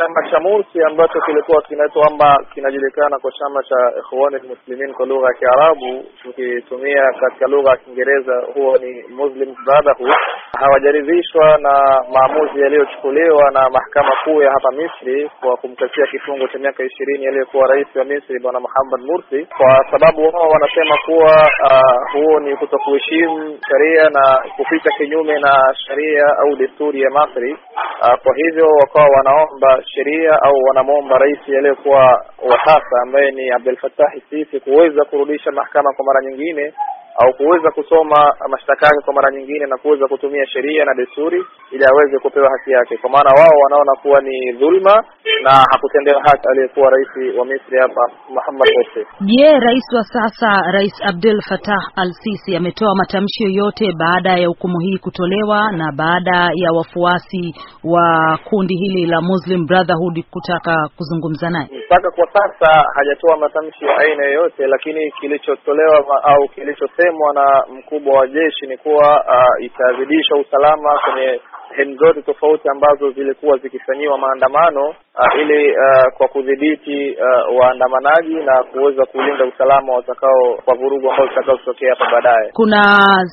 chama cha Mursi ambacho kilikuwa kinaitwa kwamba kinajulikana kwa chama cha Ikhwan al-Muslimin kwa lugha ya Kiarabu, tukitumia katika lugha ya Kiingereza huwa ni Muslim Brotherhood, hawajaridhishwa na maamuzi yaliyochukuliwa na mahakama kuu ya hapa Misri kwa kumkatia kifungo cha miaka ishirini aliyekuwa rais wa Misri Bwana Muhammad Mursi, kwa sababu wao wanasema kuwa uh, huo ni kutokuheshimu sheria na kupita kinyume na sheria au desturi ya Misri. Uh, kwa hivyo wakawa wanaomba sheria au wanamwomba rais aliyekuwa wa sasa ambaye ni Abdel Fattah Sisi kuweza kurudisha mahakama kwa mara nyingine au kuweza kusoma mashtaka yake kwa mara nyingine na kuweza kutumia sheria na desturi ili aweze kupewa haki yake, kwa maana wao wanaona kuwa ni dhulma na hakutendewa haki aliyekuwa rais wa Misri hapa Muhammad Morsi. Je, rais wa sasa Rais Abdel Fattah al-Sisi ametoa matamshi yoyote baada ya hukumu hii kutolewa na baada ya wafuasi wa kundi hili la Muslim Brotherhood kutaka kuzungumza naye? Mpaka kwa sasa hajatoa matamshi ya aina yoyote, lakini kilichotolewa au kilichosemwa na mkubwa wa jeshi ni kuwa uh, itazidisha usalama kwenye sehemu zote tofauti ambazo zilikuwa zikifanyiwa maandamano uh, ili uh, kwa kudhibiti uh, waandamanaji na kuweza kulinda usalama watakao kwa vurugu ambazo zitakazotokea hapa baadaye. Kuna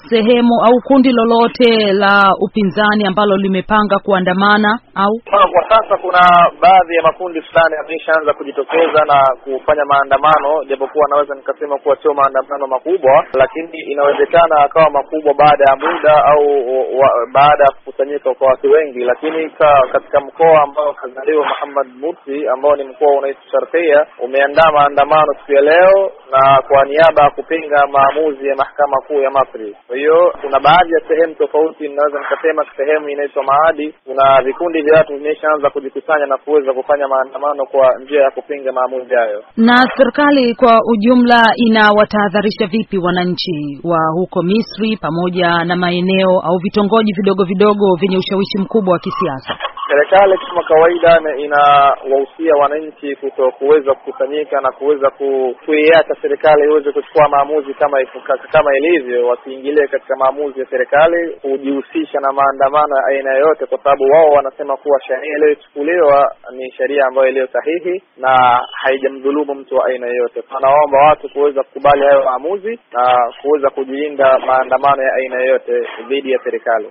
sehemu au kundi lolote la upinzani ambalo limepanga kuandamana au? Kwa sasa kuna baadhi ya makundi fulani yameshaanza kujitokeza na kufanya maandamano, japokuwa naweza nikasema kuwa sio maandamano makubwa, lakini inawezekana akawa makubwa baada ya muda au wa, baada ya kukusanyika kwa watu wengi, lakini ka, katika mkoa ambao kazaliwa Muhammad Mursi ambao ni mkoa UNAIDS Sharqia umeandaa maandamano siku ya leo na kwa niaba ya kupinga maamuzi ya mahakama kuu ya Misri. Kwa hiyo kuna baadhi ya sehemu tofauti, ninaweza nikasema sehemu inaitwa Maadi, kuna vikundi vya watu vimeshaanza kujikusanya na kuweza kufanya maandamano kwa njia ya kupinga maamuzi hayo. Na serikali kwa ujumla inawatahadharisha vipi wananchi wa huko Misri pamoja na maeneo au vitongoji vidogo vidogo vyenye ushawishi mkubwa wa kisiasa? Serikali kama kawaida inawahusia wananchi kuto kuweza kukusanyika na kuweza kuiacha serikali iweze kuchukua maamuzi kama kama ilivyo, wasiingilie katika maamuzi ya serikali, kujihusisha na maandamano ya aina yoyote, kwa sababu wao wanasema kuwa sheria iliyochukuliwa ni sheria ambayo iliyo sahihi na haijamdhulumu mtu wa aina yoyote. Wanaomba watu kuweza kukubali hayo maamuzi na kuweza kujilinda maandamano ya aina yoyote dhidi ya serikali.